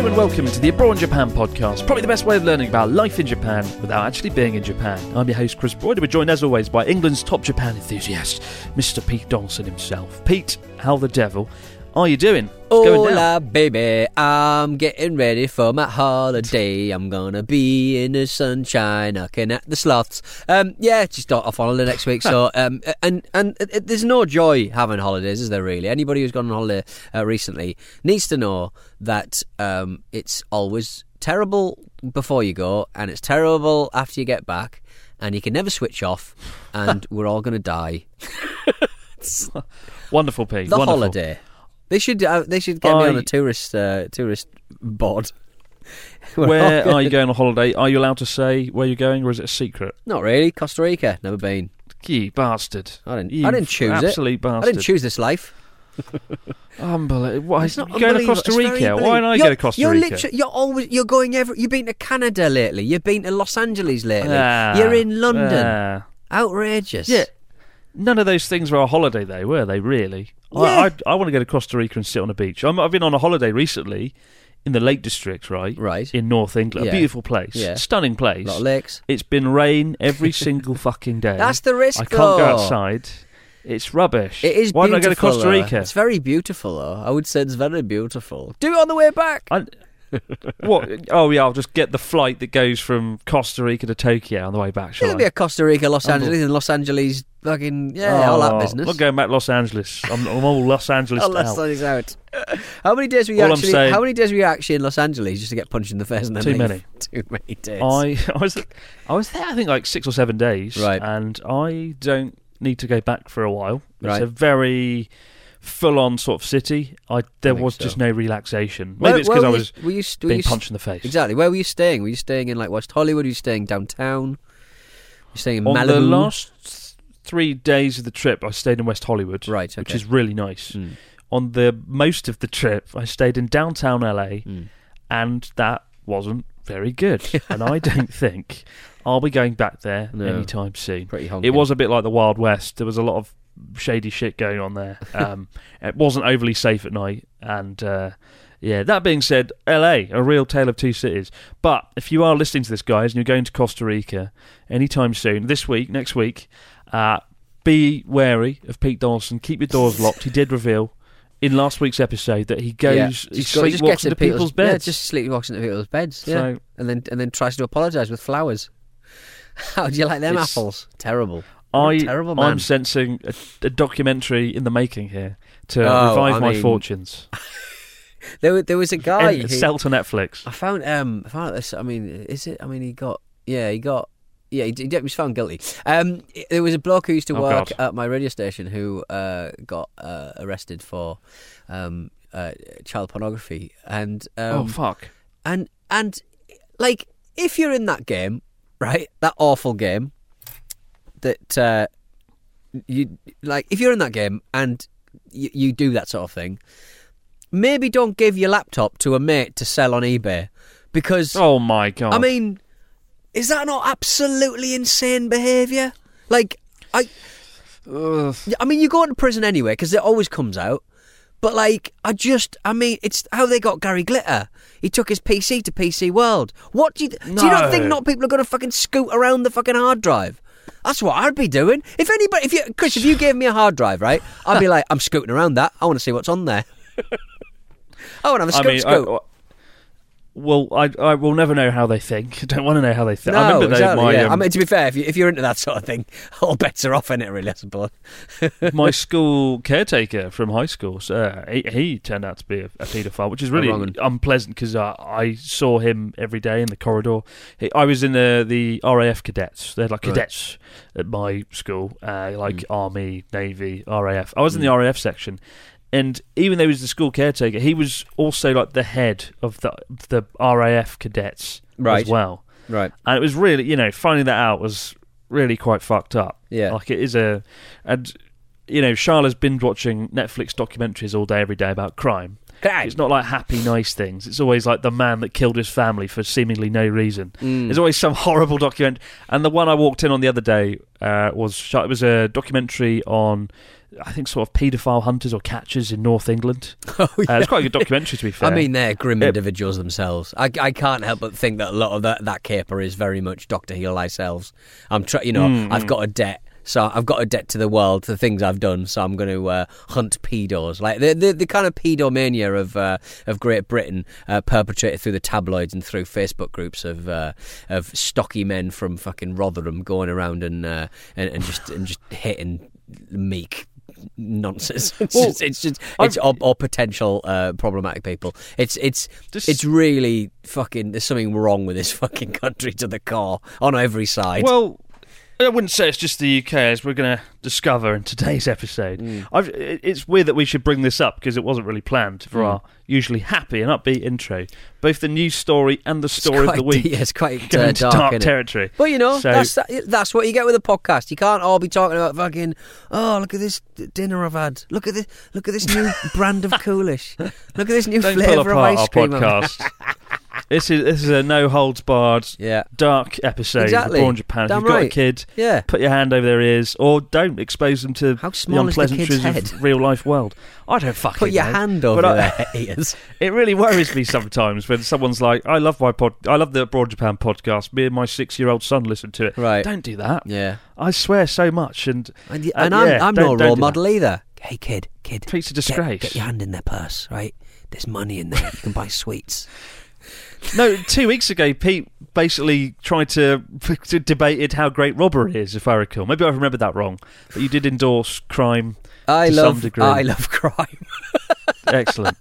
Hello and welcome to the Abroad in Japan podcast, probably the best way of learning about life in Japan without actually being in Japan. I'm your host, Chris Broad, and we're joined as always by England's top Japan enthusiast, Mr. Pete Donaldson himself. Pete, how the devil are you doing? Hola, baby. I'm getting ready for my holiday. I'm gonna be in the sunshine, knocking at the sloths. Um, yeah, just off on holiday next week. So, um, and and it, it- there's no joy having holidays, is there? Really? Anybody who's gone on holiday uh, recently needs to know that um, it's always terrible before you go, and it's terrible after you get back, and you can never switch off, and we're all gonna die. Wonderful, Pete. The wonderful. holiday. They should uh, they should get me on I- a tourist uh, tourist board. We're Where all are you going on holiday? Are you allowed to say where you're going, or is it a secret? Not really. Costa Rica. Never been. You bastard! I didn't. You I didn't choose absolute it. bastard. I didn't choose this life. Unbelievable. Why It's not you going to unbelievable. Costa It's very Rica? Why don't unbelievable. go to Costa you're Rica? Literally, you're always you're going every. You've been to Canada lately. You've been to Los Angeles lately. Ah, you're in London. ah. Outrageous. Yeah. None of those things were a holiday, though, were they? Really? Yeah. I, I, I want to go to Costa Rica and sit on a beach. I'm, I've been on a holiday recently in the Lake District, right? Right. In North England, Yeah. a beautiful place, Yeah. stunning place. A lot of lakes. It's been rain every single fucking day. That's the risk, I can't go outside. It's rubbish. It is Why don't I go to Costa though. Rica? It's very beautiful, though. I would say it's very beautiful. Do it on the way back. I, what? Oh yeah, I'll just get the flight that goes from Costa Rica to Tokyo on the way back. Shall It'll I? be a Costa Rica, Los Angeles, and Los Angeles fucking yeah, all that Oh, business. Not going back to Los Angeles. I'm, I'm all Los Angeles Oh, out. Los Angeles out. How many days were you All I'm actually? saying- How many days were you actually in Los Angeles just to get punched in the face and then Too leave? many. Too many days. I I was I was there I think like six or seven days, Right. And I don't need to go back for a while. It's Right. a very full-on sort of city. I there think was so. just no relaxation. Maybe Where- it's because I you- was were you, were being you punched in the face. Exactly. Where were you staying? Were you staying in like West Hollywood? Were you staying downtown? Were you staying in On Malibu? the last three days of the trip, I stayed in West Hollywood, Right, which is really nice. Mm. On the most of the trip, I stayed in downtown LA, Mm. and that wasn't very good. and I don't think I'll be going back there No. anytime soon. Pretty. It was a bit like the Wild West. There was a lot of shady shit going on there. Um, it wasn't overly safe at night, and uh, yeah. That being said, LA, a real tale of two cities. But if you are listening to this, guys, and you're going to Costa Rica anytime soon, this week, next week, uh, be wary of Pete Donaldson. Keep your doors locked. He did reveal. In last week's episode, that he goes, Yeah. he Just go- just sleepwalks into people's beds. Yeah, just sleepwalks into people's beds. Yeah, So- and then and then tries to apologise with flowers. How do you like them apples? Terrible. I, terrible man. I'm sensing a, a documentary in the making here to Oh, revive I my mean, guilty. There, there was a guy. And who- sell to Netflix. I found um I found this. I mean, is it? I mean, he got yeah, he got yeah, he, he was found guilty. Um, there was a bloke who used to Oh, work God. at my radio station who uh got uh, arrested for um uh, child pornography and um, oh fuck! and and like if you're in that game, right? That awful game that uh, you like. If you're in that game and you, you do that sort of thing, maybe don't give your laptop to a mate to sell on eBay because Oh my god! I mean, is that not absolutely insane behaviour? Like I. Yeah, I mean, you go into prison anyway because it always comes out. But like, I just, I mean, it's how they got Gary Glitter. He took his PC to PC World. What do you? Do you not think not people are going to fucking scoot around the fucking hard drive? That's what I'd be doing. If anybody, if you, Chris, if you gave me a hard drive, right, I'd be like, I'm scooting around that. I want to see what's on there. I want to have a I scoot mean, scoot. I, well, I I will never know how they think. I don't want to know how they think. no, I remember exactly. my yeah. um, I mean, to be fair, if, you, if you're into that sort of thing, all bets are off in it, really. I suppose. my school caretaker from high school, uh, he, he turned out to be a, a paedophile, which is really unpleasant because uh, I saw him every day in the corridor. He, I was in the the RAF cadets. They're like Right. cadets at my school, uh, like Mm. Army, Navy, RAF. I was in the RAF section. And even though he was the school caretaker, he was also like the head of the the RAF cadets Right. as well. Right. And it was really, you know, finding that out was really quite fucked up. Yeah. Like it is a, and you know, Charlotte's binge watching Netflix documentaries all day, every day about crime. It's not like happy, nice things. It's always like the man that killed his family for seemingly no reason. Mm. There's always some horrible document. And the one I walked in on the other day uh, was it was a documentary on, I think, sort of paedophile hunters or catchers in North England. Oh, Uh, it's quite a good documentary, to be fair. I mean, they're grim Yeah. individuals themselves. I, I can't help but think that a lot of that, that caper is very much Doctor Heal Thyself. I'm try, you know, Mm, I've got a debt. So I've got a debt to the world, to the things I've done. So I'm going to uh, hunt pedos, like the, the the kind of pedomania of uh, of Great Britain, uh, perpetrated through the tabloids and through Facebook groups of uh, of stocky men from fucking Rotherham going around and uh, and, and just and just hitting meek nonsense. It's Well, just, it's just it's or, or potential uh, problematic people. It's it's This- it's really fucking. There's something wrong with this fucking country to the core on every side. Well, I wouldn't say it's just the UK, as we're going to discover in today's episode. Mm. It's weird that we should bring this up because it wasn't really planned for Mm. our usually happy and upbeat intro. Both the news story and the story of the week de- it's quite go uh, dark, dark territory. But you know, So- that's that's what you get with a podcast. You can't all be talking about fucking. Oh, look at this dinner I've had. Look at this. Look at this new brand of Coolish. Look at this new Don't pull flavour of ice our cream. I've- podcast. this is this is a no holds barred, Yeah. dark episode Exactly. of Brawn Japan. If you've got a kid, Yeah. put your hand over their ears, or don't expose them to How small the kid's unpleasantries head? of real life world. I don't fucking Put your know. hand over I- their ears. It really worries me sometimes when someone's like, "I love my pod, I love the Broad Japan podcast. Me and my six-year-old son listen to it." Right. Don't do that. Yeah. I swear so much, and And, uh, and I'm, yeah, I'm don't- no don't role model either. Hey, kid, kid. That. It's a get- disgrace. Get, your hand in their purse, right? There's money in there. You can buy sweets. No, two weeks ago, Pete basically tried to, to debated how great robbery is, if I recall. Maybe I remember that wrong, but you did endorse crime. I To some love. degree. I love crime. Excellent.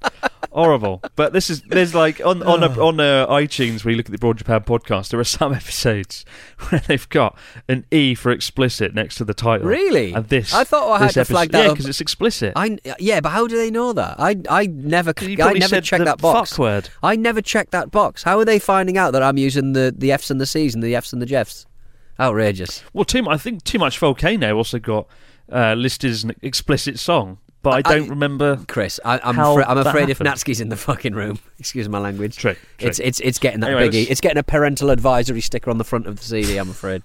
Horrible, but this is there's like on on a, on uh, iTunes where you look at the Broad Japan podcast. There are some episodes where they've got an E for explicit next to the title. Really? And this, I thought I had to flag that Yeah, because it's explicit. I yeah, but how do they know that? I I never I never checked that box. fuck word. I never checked that box. How are they finding out that I'm using the the F's and the C's and the F's and the Jeffs? Outrageous. Well, too. I think too much volcano also got uh, listed as an explicit song, but I, I- don't remember. Chris, I, I'm How afra- I'm afraid if happened. Natsuki's in the fucking room, excuse my language, True, true. it's it's it's getting that Anyway, biggie. It's getting a parental advisory sticker on the front of the CD. I'm afraid.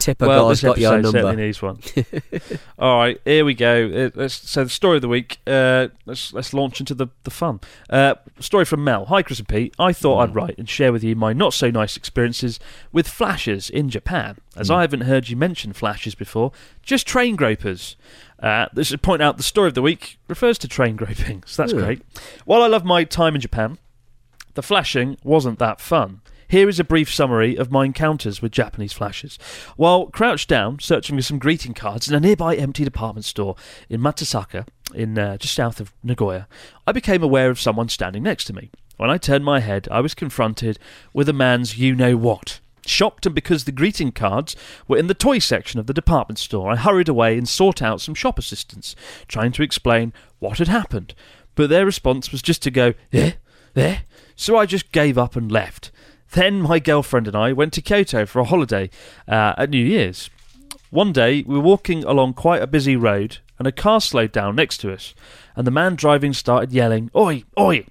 Tipper well, this got your episode number. certainly needs one. All right, here we go. Uh, let's, so the story of the week. Uh, let's let's launch into the the fun. Uh, story from Mel. Hi, Chris and Pete. I thought I'd write and share with you my not so nice experiences with flashes in Japan, as I haven't heard you mention flashes before. Just train gropers. Uh, this should point out the story of the week refers to train groping, so that's Yeah. great. While I love my time in Japan, the flashing wasn't that fun. Here is a brief summary of my encounters with Japanese flashes. While crouched down, searching for some greeting cards in a nearby empty department store in Matsusaka, in uh, just south of Nagoya, I became aware of someone standing next to me. When I turned my head, I was confronted with a man's you know what. Shocked and because the greeting cards were in the toy section of the department store, I hurried away and sought out some shop assistants, trying to explain what had happened. But their response was just to go, eh, eh. So I just gave up and left. Then my girlfriend and I went to Kyoto for a holiday uh, at New Year's. One day, we were walking along quite a busy road, and a car slowed down next to us, and the man driving started yelling, Oi, oi!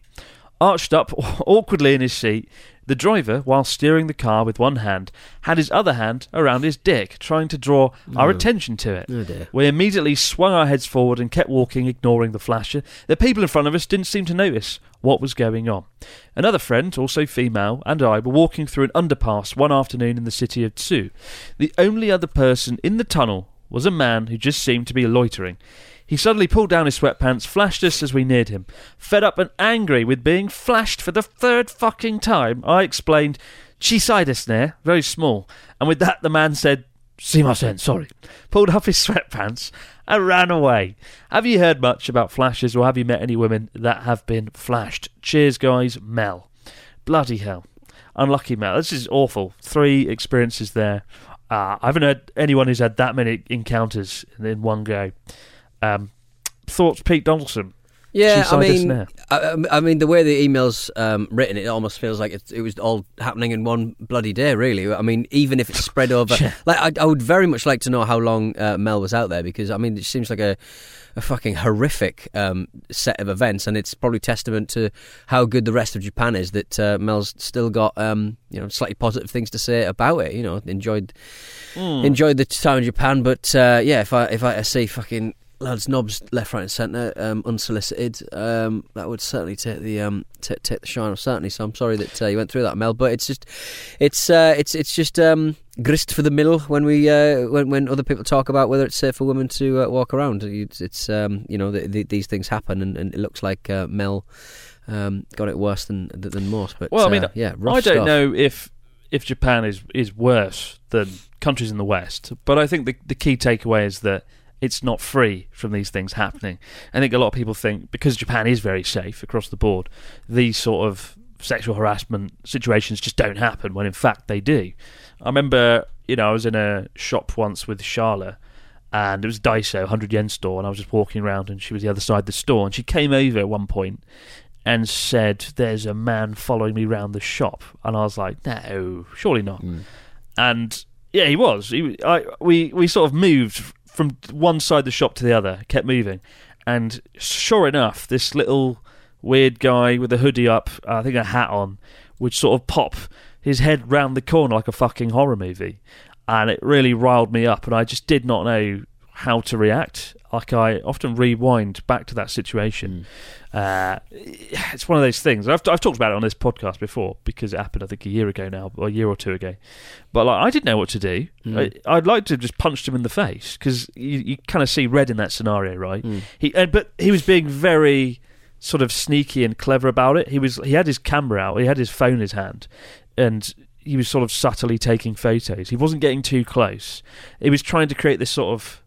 Arched up awkwardly in his seat, The driver, while steering the car with one hand, had his other hand around his dick, trying to draw our oh. attention to it. Oh, dear. We immediately swung our heads forward and kept walking, ignoring the flasher. The people in front of us didn't seem to notice what was going on. Another friend, also female, and I were walking through an underpass one afternoon in the city of Tsu. The only other person in the tunnel was a man who just seemed to be loitering. He suddenly pulled down his sweatpants, flashed us as we neared him. Fed up and angry with being flashed for the third fucking time, I explained, Chisaida snare, very small. And with that, the man said, "See my Simasen, sorry. Pulled off his sweatpants and ran away. Have you heard much about flashes or have you met any women that have been flashed? Cheers, guys. Mel. Bloody hell. Unlucky Mel. This is awful. Three experiences there. Uh, I haven't heard anyone who's had that many encounters in one go. Um, thoughts, Pete Donaldson? Yeah, I mean. I, I mean, the way the email's um, written, it almost feels like it, it was all happening in one bloody day. Really, I mean, even if it's spread over, Yeah. like I, I would very much like to know how long uh, Mel was out there because I mean, it seems like a, a fucking horrific um, set of events, and it's probably testament to how good the rest of Japan is that uh, Mel's still got um, you know slightly positive things to say about it. You know, enjoyed Hmm. enjoyed the time in Japan, but uh, yeah, if I if I see fucking lads knobs left, right, and centre, um, unsolicited, um, that would certainly take the um, t- take the shine off. Certainly, so I'm sorry that uh, you went through that, Mel. But it's just it's uh, it's it's just um, grist for the middle when we uh, when when other people talk about whether it's safe for women to uh, walk around. It's, it's um, you know the, the, these things happen, and, and it looks like uh, Mel. Um, got it worse than than most, but Well, I mean, uh, yeah, I don't stuff. know if if Japan is is worse than countries in the West, but I think the the key takeaway is that it's not free from these things happening. I think a lot of people think because Japan is very safe across the board, these sort of sexual harassment situations just don't happen when in fact they do. I remember, you know, I was in a shop once with Charlotte and it was Daiso, 100 yen store, and I was just walking around and she was the other side of the store and she came over at one point and said, "There's a man following me round the shop," and I was like, "No, surely not." Mm. And yeah, he was. He, I, we we sort of moved from one side of the shop to the other, kept moving, and sure enough, this little weird guy with a hoodie up, uh, I think a hat on, would sort of pop his head round the corner like a fucking horror movie, and it really riled me up, and I just did not know how to react. Like I often rewind back to that situation. Uh, it's one of those things. I've, I've talked about it on this podcast before because it happened, I think, a year ago now, or a year or two ago. But like, I didn't know what to do. I, I'd like to have just punched him in the face because you, you kind of see red in that scenario, right? He, uh, but he was being very sort of sneaky and clever about it. He was he had his camera out, he had his phone in his hand, and he was sort of subtly taking photos. He wasn't getting too close. He was trying to create this sort of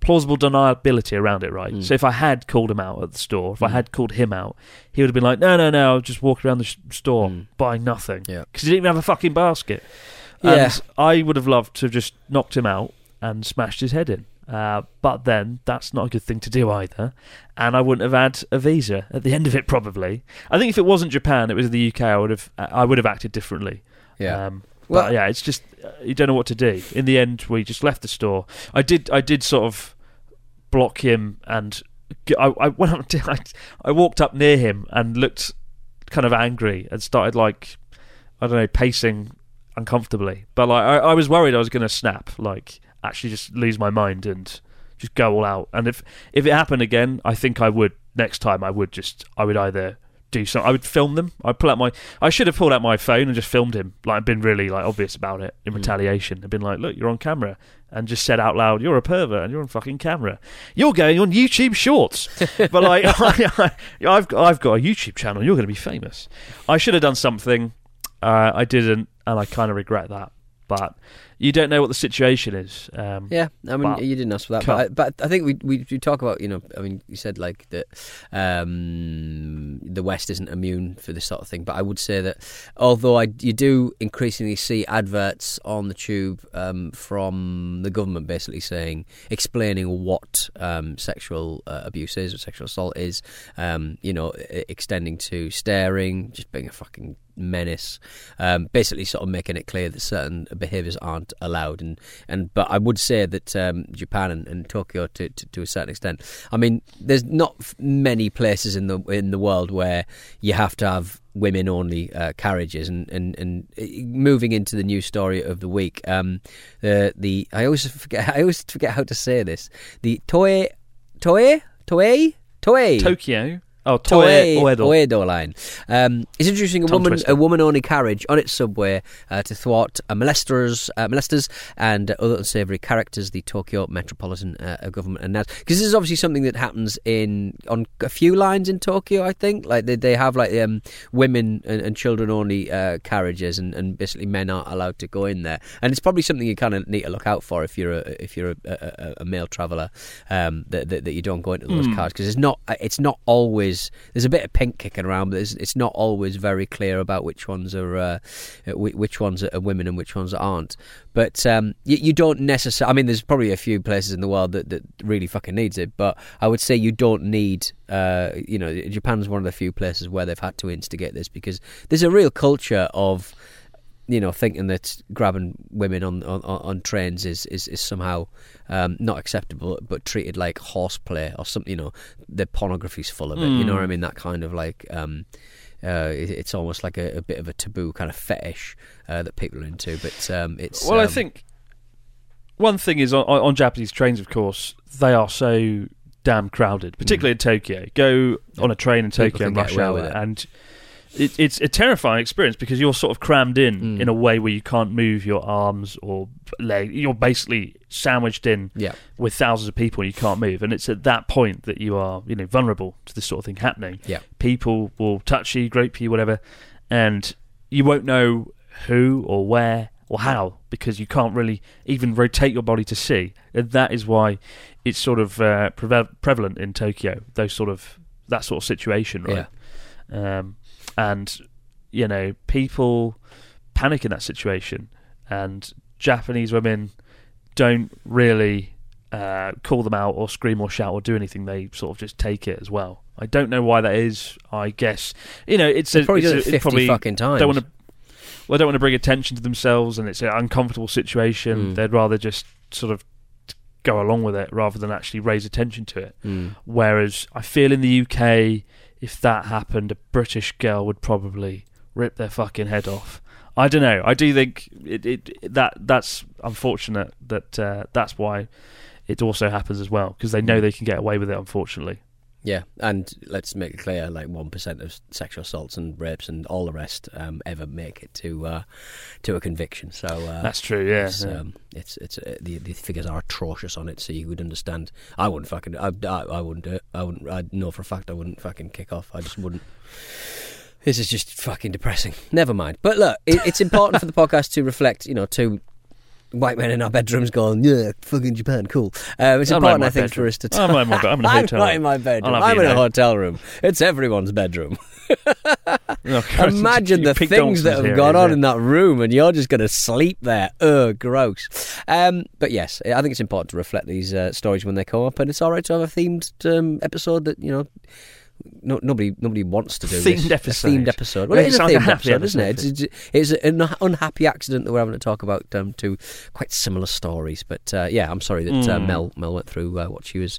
plausible deniability around it, right? So if I had called him out at the store, if I had called him out, he would have been like, "No, no, no, I was just walking around the sh- store buying nothing." Yeah. because he didn't even have a fucking basket. Yeah. And I would have loved to have just knocked him out and smashed his head in. Uh, but then that's not a good thing to do either, and I wouldn't have had a visa at the end of it. Probably, I think if it wasn't Japan, it was the UK. I would have, I would have acted differently. Yeah. Um, Well- but yeah, it's just you don't know what to do. In the end, we just left the store. I did, I did sort of block him, and I, I went up. To, I, I walked up near him and looked kind of angry and started like I don't know, pacing uncomfortably. But like I, I was worried I was going to snap, like actually just lose my mind and just go all out. And if if it happened again, I think I would next time. I would just I would either do some. I would film them. I'd pull out my. I should have pulled out my phone and just filmed him. Like, I've been really like obvious about it in retaliation. I've been like, look, you're on camera, and just said out loud, you're a pervert and you're on fucking camera. You're going on YouTube Shorts. but like, I, have I've got a YouTube channel. You're going to be famous. I should have done something. Uh, I didn't, and I kind of regret that. But you don't know what the situation is. Um, Yeah, I mean, you didn't ask for that, but I, but I think we, we we talk about you know, I mean, you said like that um, the West isn't immune for this sort of thing, but I would say that although I you do increasingly see adverts on the tube um, from the government basically saying explaining what um, sexual uh, abuse is or sexual assault is, um, you know, extending to staring, just being a fucking menace, um, basically sort of making it clear that certain behaviours aren't aren't allowed. And, and but I would say that um, Japan and, and Tokyo, to, to to a certain extent, I mean, there's not many places in the in the world where you have to have women only uh, carriages. And, and and uh, moving into the news story of the week um the the I always forget I always forget how to say this. The Toei Toei? Toei? Toei? Tokyo. Oh, Toei Oedo. Oedo line um, is introducing a Tongue woman twister. a woman only carriage on its subway uh, to thwart uh, molesters uh, molesters and uh, other unsavoury characters. The Tokyo Metropolitan uh, Government announced because this is obviously something that happens in on a few lines in Tokyo. I think like they they have like um, women and, and children only uh, carriages and, and basically men aren't allowed to go in there. And it's probably something you kind of need to look out for if you're a if you're a, a, a male traveller um, that, that that you don't go into those cars because it's not it's not always there's a bit of pink kicking around, but it's, it's not always very clear about which ones are uh, which ones are women and which ones aren't. But um, you, you don't necessarily. I mean, there's probably a few places in the world that, that really fucking needs it, but I would say you don't need. Uh, you know, Japan's one of the few places where they've had to instigate this because there's a real culture of you know, thinking that grabbing women on on, on trains is is, is somehow um, not acceptable, but treated like horseplay or something. You know, the pornography's full of it. You know what I mean? That kind of like. Um, uh, it, it's almost like a, a bit of a taboo kind of fetish uh, that people are into, but um, it's Well, I um, think one thing is on, on Japanese trains, of course, they are so damn crowded, particularly in Tokyo. Go on a train in Mm. Tokyo in rush hour, and it, it's a terrifying experience because you're sort of crammed in Mm. in a way where you can't move your arms or leg. You're basically sandwiched in yeah, with thousands of people and you can't move. And it's at that point that you are, you know, vulnerable to this sort of thing happening. yeah, People will touch you, grape you, whatever, and you won't know who or where or how because you can't really even rotate your body to see. And that is why it's sort of uh, preve- prevalent in Tokyo. Those sort of that sort of situation, right? Um, and you know, people panic in that situation, and Japanese women don't really uh, call them out or scream or shout or do anything. They sort of just take it as well. I don't know why that is. I guess you know it's a, probably it's, a, it it's fifty probably fucking times. don't want to. Well, they don't want to bring attention to themselves, and it's an uncomfortable situation. Mm. They'd rather just sort of go along with it rather than actually raise attention to it. Mm. Whereas I feel in the UK, if that happened, a British girl would probably rip their fucking head off. I don't know. I do think it, it that that's unfortunate. That uh, that's why it also happens as well because they know they can get away with it. Unfortunately, Yeah, and let's make it clear: like one percent of sexual assaults and rapes and all the rest um, ever make it to uh, to a conviction. So uh, that's true. Yeah, It's, yeah. um, it's it's uh, the the figures are atrocious on it, so you would understand. I wouldn't fucking I, I, I wouldn't do it. I wouldn't. I know for a fact I wouldn't fucking kick off. I just wouldn't. This is just fucking depressing. Never mind. But look, it, it's important for the podcast to reflect. You know, two white men in our bedrooms going, "Yeah, fucking Japan, cool." Um, it's I'm important, I think, bedroom. for us to. I'm not in my I'm in a I'm not in my bedroom. I'm you in a hotel room. It's everyone's bedroom. Oh, Christ, Imagine the things that have gone on in that room, and you're just going to sleep there. Ugh, gross. Um, but yes, I think it's important to reflect these uh, stories when they come up, and it's all right to have a themed um, episode that you know. No, nobody, nobody wants to do Themed this. episode. A themed episode. Well, it is a themed episode, isn't it? It's, it's, an unhappy accident that we're having to talk about um, two quite similar stories. But uh, yeah, I'm sorry that uh, Mm. Mel Mel went through uh, what she was,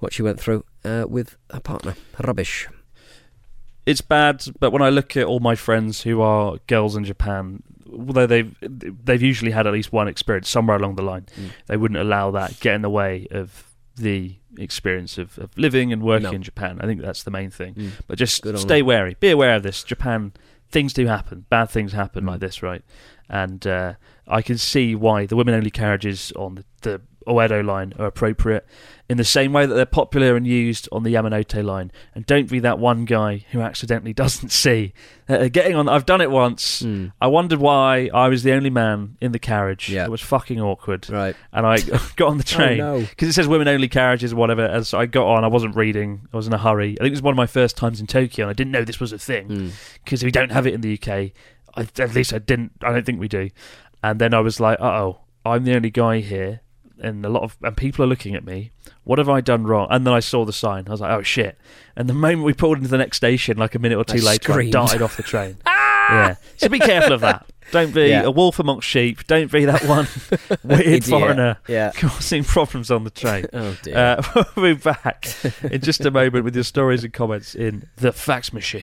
what she went through uh, with her partner. Rubbish. it's bad, but when I look at all my friends who are girls in Japan, although they've they've usually had at least one experience somewhere along the line, Mm. they wouldn't allow that get in the way of the experience of, of living and working No. in Japan. I think that's the main thing. Mm. But just Good stay wary, be aware of this. Japan, things do happen, bad things happen Mm. like this, right? And uh, I can see why the women-only carriages on the, the Oedo line are appropriate in the same way that they're popular and used on the Yamanote line. And don't be that one guy who accidentally doesn't see. Uh, getting on, I've done it once. Mm. I wondered why I was the only man in the carriage. Yeah. It was fucking awkward. Right. And I got on the train Oh, no. because it says women only carriages or whatever. As I got on, I wasn't reading. I was in a hurry. I think it was one of my first times in Tokyo, and I didn't know this was a thing Mm. because we don't have it in the UK. I, at least I didn't. I don't think we do. And then I was like, "Uh oh, I'm the only guy here, and a lot of and people are looking at me. What have I done wrong?" And then I saw the sign. I was like, "Oh shit!" And the moment we pulled into the next station, like a minute or two I later, screamed. I darted off the train. Yeah. So be careful of that. Don't be Yeah. a wolf amongst sheep. Don't be that one weird foreigner Yeah. causing problems on the train. Oh dear. Uh, we'll be back in just a moment with your stories and comments in the fax machine.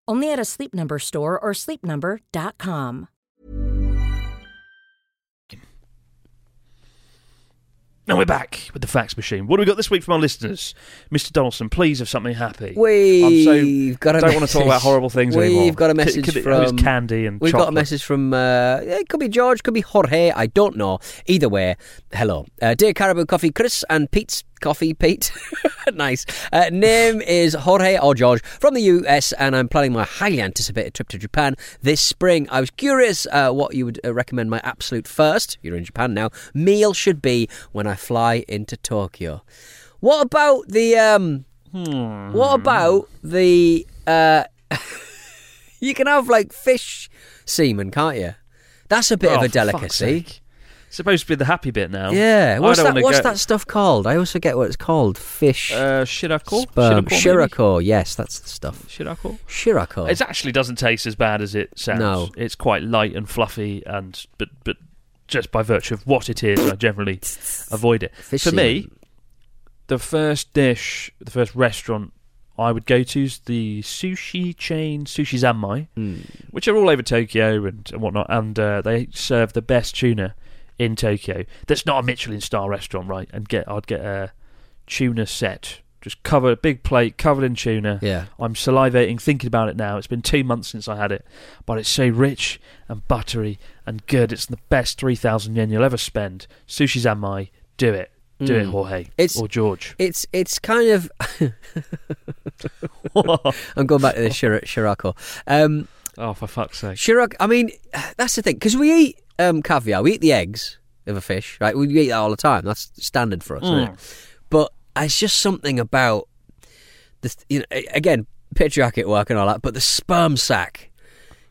Only at a Sleep Number store or sleepnumber.com. Now we're back with the fax machine. What do we got this week from our listeners? Mr. Donaldson, please have something happy. We've got a don't want to talk about horrible things We've anymore. got a message could it- from it's candy and We've got a message from uh, it could be George, could be Jorge. I don't know. Either way, hello, uh, dear Caribou Coffee, Chris and Pete's Coffee, Pete. nice. Uh, name is Jorge or George from the US, and I'm planning my highly anticipated trip to Japan this spring. I was curious uh, what you would uh, recommend my absolute first. You're in Japan now. Meal should be when I fly into Tokyo. What about the um? What about the uh? you can have like fish semen, can't you? That's a bit Oh, of a delicacy. Supposed to be the happy bit now. Yeah. What's that? What's go- that stuff called? I always forget what it's called. Fish. Uh, Shirako? sperm. Shirako. Shirako. Yes, that's the stuff. Shirako? Shirako. It actually doesn't taste as bad as it sounds. No. It's quite light and fluffy, and but but just by virtue of what it is, I generally avoid it. Fish For me, the first dish, the first restaurant I would go to is the sushi chain Sushi Zanmai, Hmm. which are all over Tokyo and, and whatnot, and uh, they serve the best tuna in Tokyo. That's not a Michelin star restaurant, right? And get I'd get a tuna set, just cover a big plate covered in tuna. Yeah. I'm salivating thinking about it now. It's been two months since I had it, but it's so rich and buttery and good. It's the best three thousand yen you'll ever spend. Sushi Zanmai, do it, do it, Mm. Jorge It's- or George. It's it's kind of. I'm going back to the Shir- Shirako. Um, oh, for fuck's sake! Shirak. I mean, that's the thing because we eat um, caviar. We eat the eggs of a fish, right? We eat that all the time. That's standard for us, isn't Mm. it? But it's just something about the you know a- again patriarchy at work and all that. But the sperm sac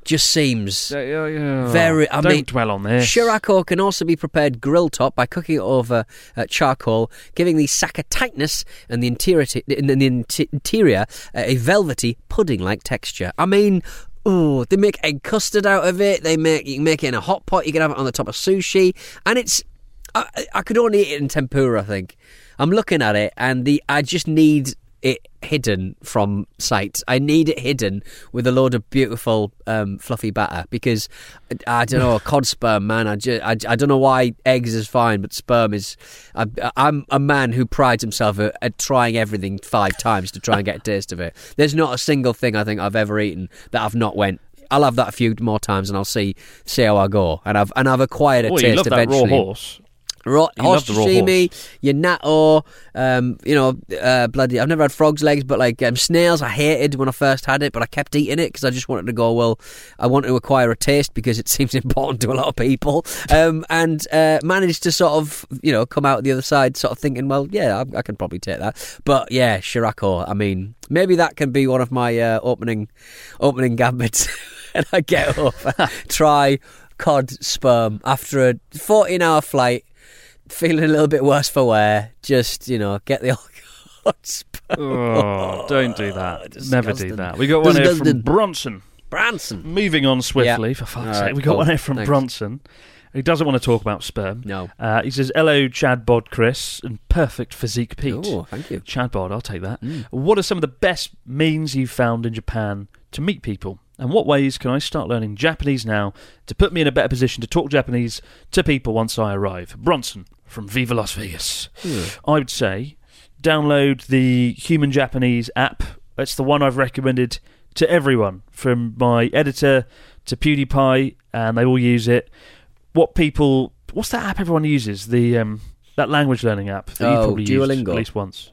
just seems Yeah, yeah, yeah. very. I Don't mean, dwell on this. Shirako can also be prepared grill top by cooking it over uh, charcoal, giving the sack a tightness and the interior, in the inti- interior uh, a velvety pudding-like texture. I mean, oh, they make egg custard out of it. They make you can make it in a hot pot. You can have it on the top of sushi, and it's. I, I could only eat it in tempura. I think. I'm looking at it, and the I just need it hidden from sight. I need it hidden with a load of beautiful, um, fluffy batter because I, I don't know cod sperm, man. I, ju- I, I don't know why eggs is fine, but sperm is. I, I'm a man who prides himself at, at trying everything five times to try and get a taste of it. There's not a single thing I think I've ever eaten that I've not went. I'll have that a few more times, and I'll see see how I go. And I've and I've acquired a Oh, taste you love that raw horse. Raw, You horse love the raw sashimi, your natto, um, you know, uh, bloody. I've never had frog's legs, but like um, snails, I hated when I first had it, but I kept eating it because I just wanted to go. Well, I want to acquire a taste because it seems important to a lot of people, um, and uh, managed to sort of, you know, come out the other side, sort of thinking, well, yeah, I, I can probably take that. But yeah, Shirako. I mean, maybe that can be one of my uh, opening opening gambits, and I get up, try cod sperm after a fourteen hour flight feeling a little bit worse for wear, just you know, get the old. Oh, don't do that. Never do that. We got one here from Bronson. Bronson. Moving on swiftly, Yeah. for fuck's sake. right, We got cool. one here from Thanks. Bronson. He doesn't want to talk about sperm. No. Uh, he says, "Hello, Chad Bod, Chris, and perfect physique, Pete." Oh, thank you. Chad Bod, I'll take that. Mm. What are some of the best means you've found in Japan to meet people? And what ways can I start learning Japanese now to put me in a better position to talk Japanese to people once I arrive? Bronson from Viva Las Vegas. I would say download the Human Japanese app. That's the one I've recommended to everyone, from my editor to PewDiePie, and they all use it. What people? What's that app everyone uses? The um, that language learning app that you Oh, probably used Duolingo. at least once.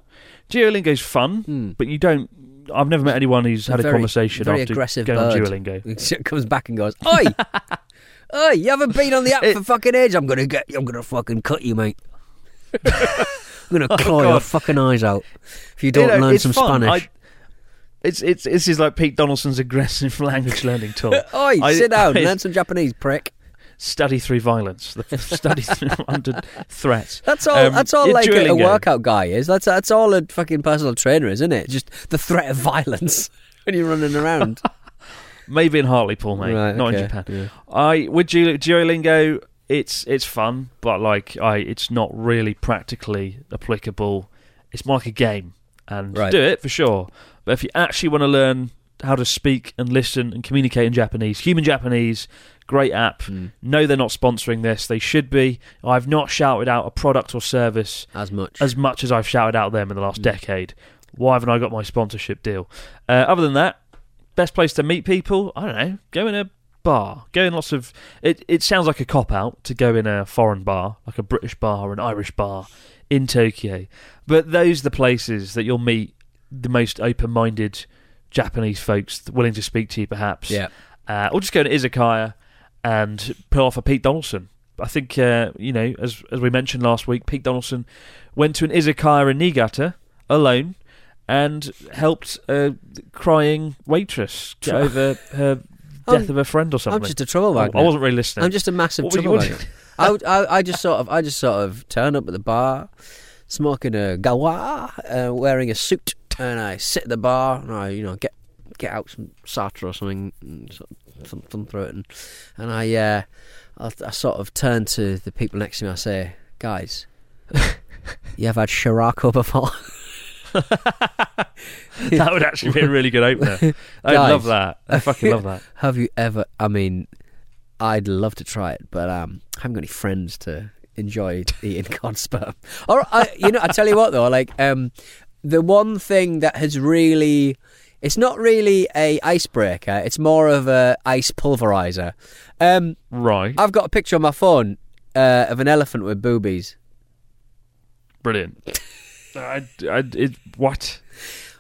Duolingo's fun, Hmm. but you don't. I've never met anyone who's had a Very- conversation very after aggressive going on. Duolingo. It comes back and goes, "Oi, oi, you haven't been on the app for fucking age. I'm gonna get, I'm gonna fucking cut you, mate. I'm gonna claw your Oh, God. fucking eyes out if you don't know, learn it's some fun. Spanish." I- it's it's this is like Pete Donaldson's aggressive language learning tool. Oi, I- sit down, I- learn some Japanese, prick. Study through violence. Study through under threat. That's all. Um, that's all like a, a workout guy is. That's that's all a fucking personal trainer, isn't it? Just the threat of violence when you're running around. Maybe in Hartlepool, mate, Right, not in Japan. yeah. I with Duo- Duolingo, it's it's fun, but like I, it's not really practically applicable. It's more like a game, and Right. do it for sure. But if you actually want to learn how to speak and listen and communicate in Japanese, human Japanese, great app. Hmm. No, they're not sponsoring this. They should be. I've not shouted out a product or service As much. as much as I've shouted out them in the last decade. Why haven't I got my sponsorship deal? Uh, other than that, best place to meet people, I don't know, go in a bar. Go in lots of. It, it sounds like a cop out to go in a foreign bar, like a British bar or an Irish bar in Tokyo. But those are the places that you'll meet the most open minded Japanese folks willing to speak to you, perhaps. Yeah. Uh, or just go to Izakaya and pull off a Pete Donaldson. I think, uh, you know, as as we mentioned last week, Pete Donaldson went to an Izakaya in Niigata alone and helped a crying waitress get over her death I'm- of a friend or something. I'm just a troublemaker. I wasn't really listening. I'm just a massive What troublemaker. I, would- I, I just sort of, I just sort of turn up at the bar, smoking a gawa, uh, wearing a suit, and I sit at the bar and I, you know, get get out some Sartre or something, and sort of thumb, thumb through it, and, and I, uh, I, I sort of turn to the people next to me. I say, guys, you ever had Shirako before? that would actually be a really good opener. I Guys. love that. I fucking love that. Have you ever? I mean, I'd love to try it, but um, I haven't got any friends to enjoy eating cod sperm. Or I, you know, I tell you what though, like um, the one thing that has really, it's not really a icebreaker. It's more of a ice pulverizer. Um, Right. I've got a picture on my phone uh, of an elephant with boobies. Brilliant. I, I, it, what?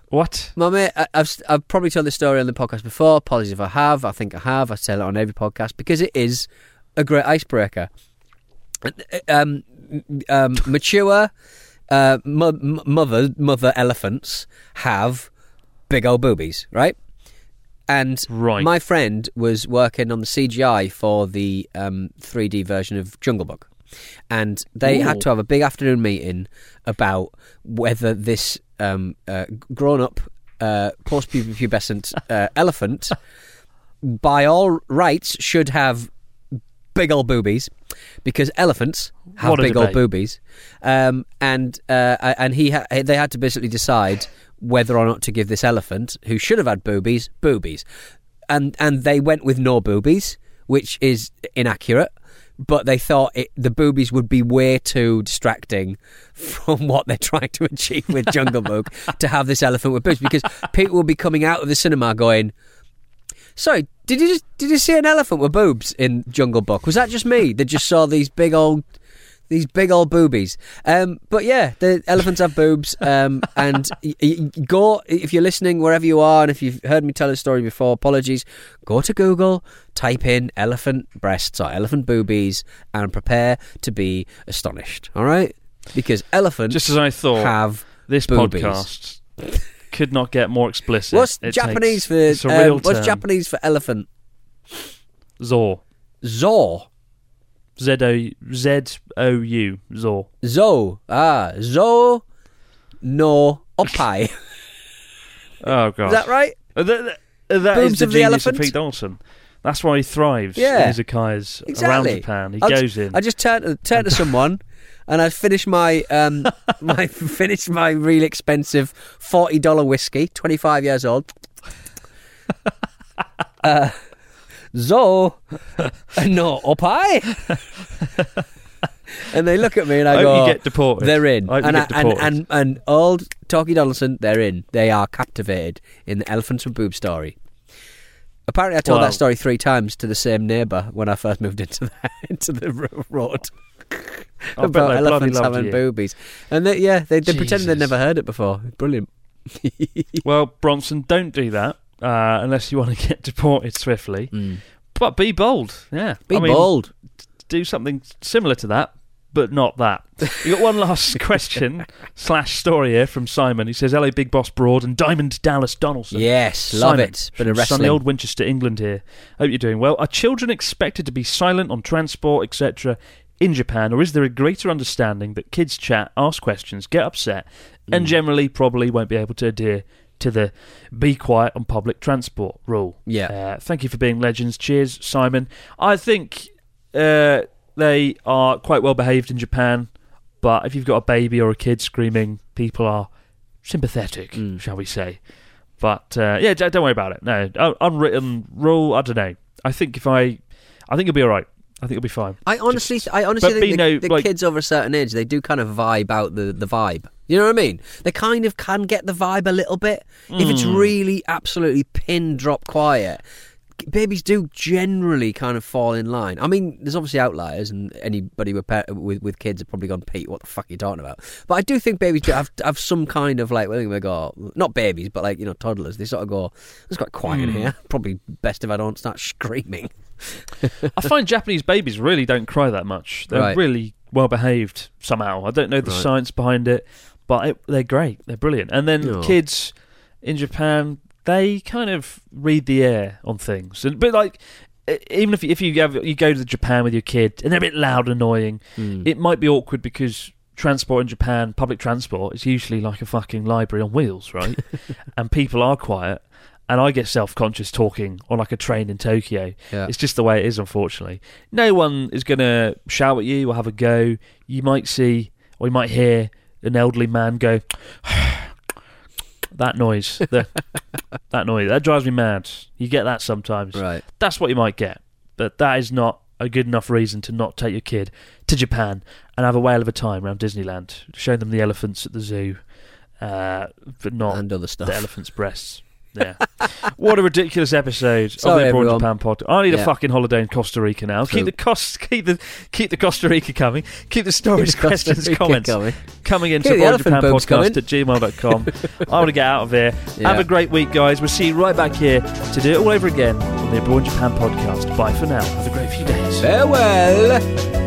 What? My mate, I, I've I've probably told this story on the podcast before. Apologies if I have. I think I have. I tell it on every podcast because it is a great icebreaker. Um, um, mature uh, mo- m- mother mother elephants have big old boobies, right? And Right. my friend was working on the CGI for the um, 3D version of Jungle Book, and they had to have a big afternoon meeting about whether this um, uh, grown-up uh, post-pubescent uh, elephant, by all rights, should have big old boobies because elephants have big old boobies, um, and uh, and he ha- they had to basically decide whether or not to give this elephant, who should have had boobies, boobies, and and they went with no boobies, which is inaccurate. But they thought it, the boobies would be way too distracting from what they're trying to achieve with Jungle Book to have this elephant with boobs because people will be coming out of the cinema going, Sorry, did you just did you see an elephant with boobs in Jungle Book? Was that just me that just saw these big old These big old boobies. Um, but yeah, the elephants have boobs. Um, and y- y- go if you're listening wherever you are, and if you've heard me tell this story before, apologies. Go to Google, type in elephant breasts or elephant boobies, and prepare to be astonished. All right, because elephants Just as I thought, have this boobies. podcast could not get more explicit. What's It Japanese takes- for it's a real um, what's term. Japanese for elephant? Zor. Zor. Z O Z O U. Zor. Zo. Ah, zo. No. Opai. Oh god. Is that right? Uh, that, that- that Boobs is the of the genius of? Pete Dawson. That's why he thrives Yeah. in izakayas Exactly. around Japan. He I'll goes ju- in. I just turn to, turn to someone, and I finish my um my finish my real expensive forty dollar whiskey, twenty five years old. uh, zo, no opai. and they look at me and I, I hope go, you get deported. They're in, I hope you and, get I, deported. and and old Talkie Donaldson, they're in. They are captivated in the elephants and boob story. Apparently, I told that story three times to the same neighbour when I first moved into the into the road. I about they elephants having you. boobies, and they, yeah, they, they pretended they'd never heard it before. Brilliant. Well, Bronson, don't do that uh, unless you want to get deported swiftly. But be bold. Yeah. Mm. Be I mean, bold. Do something similar to that, but not that. you got one last question slash story here from Simon. He says, "Hello, Big Boss Broad and Diamond Dallas Donaldson." Yes, love Simon it. Bit of wrestling. sunny old Winchester, England. Here. Hope you're doing well. Are children expected to be silent on transport, etc., in Japan, or is there a greater understanding that kids chat, ask questions, get upset, and Mm. generally probably won't be able to adhere to the "be quiet on public transport" rule? Yeah. Uh, thank you for being legends. Cheers, Simon. I think uh, they are quite well behaved in Japan, but if you've got a baby or a kid screaming, people are sympathetic, Mm. shall we say? But uh, yeah, don't worry about it. No, unwritten rule. I don't know. I think if I, I think you'll be all right. I think you'll be fine. I honestly, I honestly think the, no, the like- kids over a certain age, they do kind of vibe out the, the vibe. You know what I mean? They kind of can get the vibe a little bit. If it's Mm. really absolutely pin drop quiet, babies do generally kind of fall in line. I mean, there's obviously outliers, and anybody with with, with kids have probably gone, Pete, what the fuck are you talking about? But I do think babies do have, have some kind of like, well, they go, not babies, but like, you know, toddlers. They sort of go, it's quite quiet in Mm. here. Probably best if I don't start screaming. I find Japanese babies really don't cry that much. They're Right. really well behaved somehow. I don't know the Right. science behind it, but it, they're great. They're brilliant. And then Oh. kids in Japan, they kind of read the air on things. And but like e- even if if you have, you go to Japan with your kid and they're a bit loud, and annoying, Mm. it might be awkward because transport in Japan, public transport, is usually like a fucking library on wheels, right? and people are quiet. And I get self conscious talking on like a train in Tokyo. Yeah. It's just the way it is, unfortunately. No one is going to shout at you or have a go. You might see or you might hear an elderly man go, that noise, the, that noise, that drives me mad. You get that sometimes. Right. That's what you might get. But that is not a good enough reason to not take your kid to Japan and have a whale of a time around Disneyland, show them the elephants at the zoo, uh, but not And other stuff. the elephant's breasts. Yeah. what a ridiculous episode Sorry, of the Abroad. Japan pod. I need a fucking holiday in Costa Rica now. True. Keep the cost, keep the keep the Costa Rica coming. Keep the stories, Keep questions, comments coming. coming into the Abroad Japan podcast coming. at gmail.com. I want to get out of here. Yeah. Have a great week, guys. We'll see you right back here to do it all over again on the Abroad Japan podcast. Bye for now. Have a great few days. Farewell.